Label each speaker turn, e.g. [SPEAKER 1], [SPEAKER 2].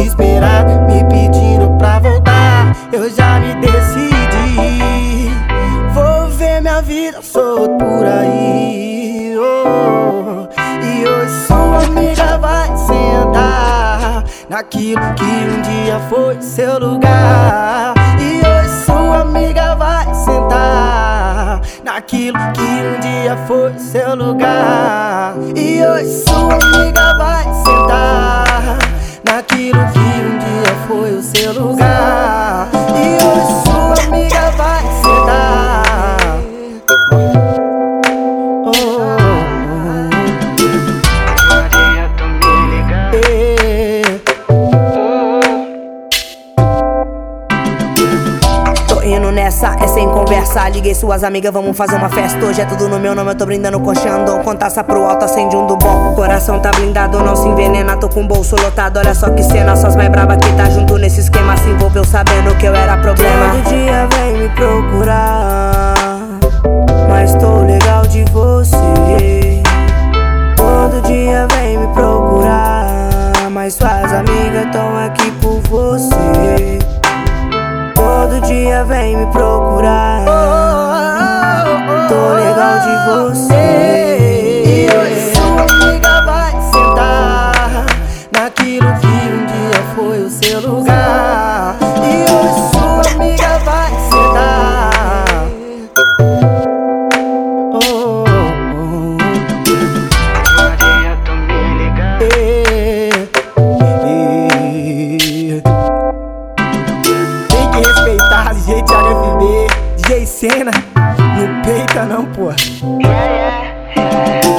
[SPEAKER 1] desesperar, me pedindo pra voltar. Eu já me decidi, vou ver minha vida solta por aí. Oh. E hoje sua amiga vai sentar naquilo que um dia foi seu lugar. E hoje sua amiga vai sentar naquilo que um dia foi seu lugar. E hoje sua amiga vai naquilo que
[SPEAKER 2] um dia foi o
[SPEAKER 1] seu lugar.
[SPEAKER 3] E hoje Nessa, é sem conversa. Liguei suas amigas, vamos fazer uma festa. Hoje é tudo no meu nome, eu tô brindando com Xandão. Com taça pro alto, acende um do bom. Coração tá blindado, não se envenena. Tô com o bolso lotado, olha só que cena. Só as mais braba que tá junto nesse esquema. Se envolveu sabendo que eu era problema.
[SPEAKER 1] Todo dia vem me procurar, mas tô legal de você. Todo dia vem me procurar, mas suas amigas tão aqui por você. Todo dia vem me procurar, tô legal de você. E amiga vai sentar naquilo que um dia foi o seu lugar. cena, no peito não, pô.
[SPEAKER 2] Yeah, yeah, yeah.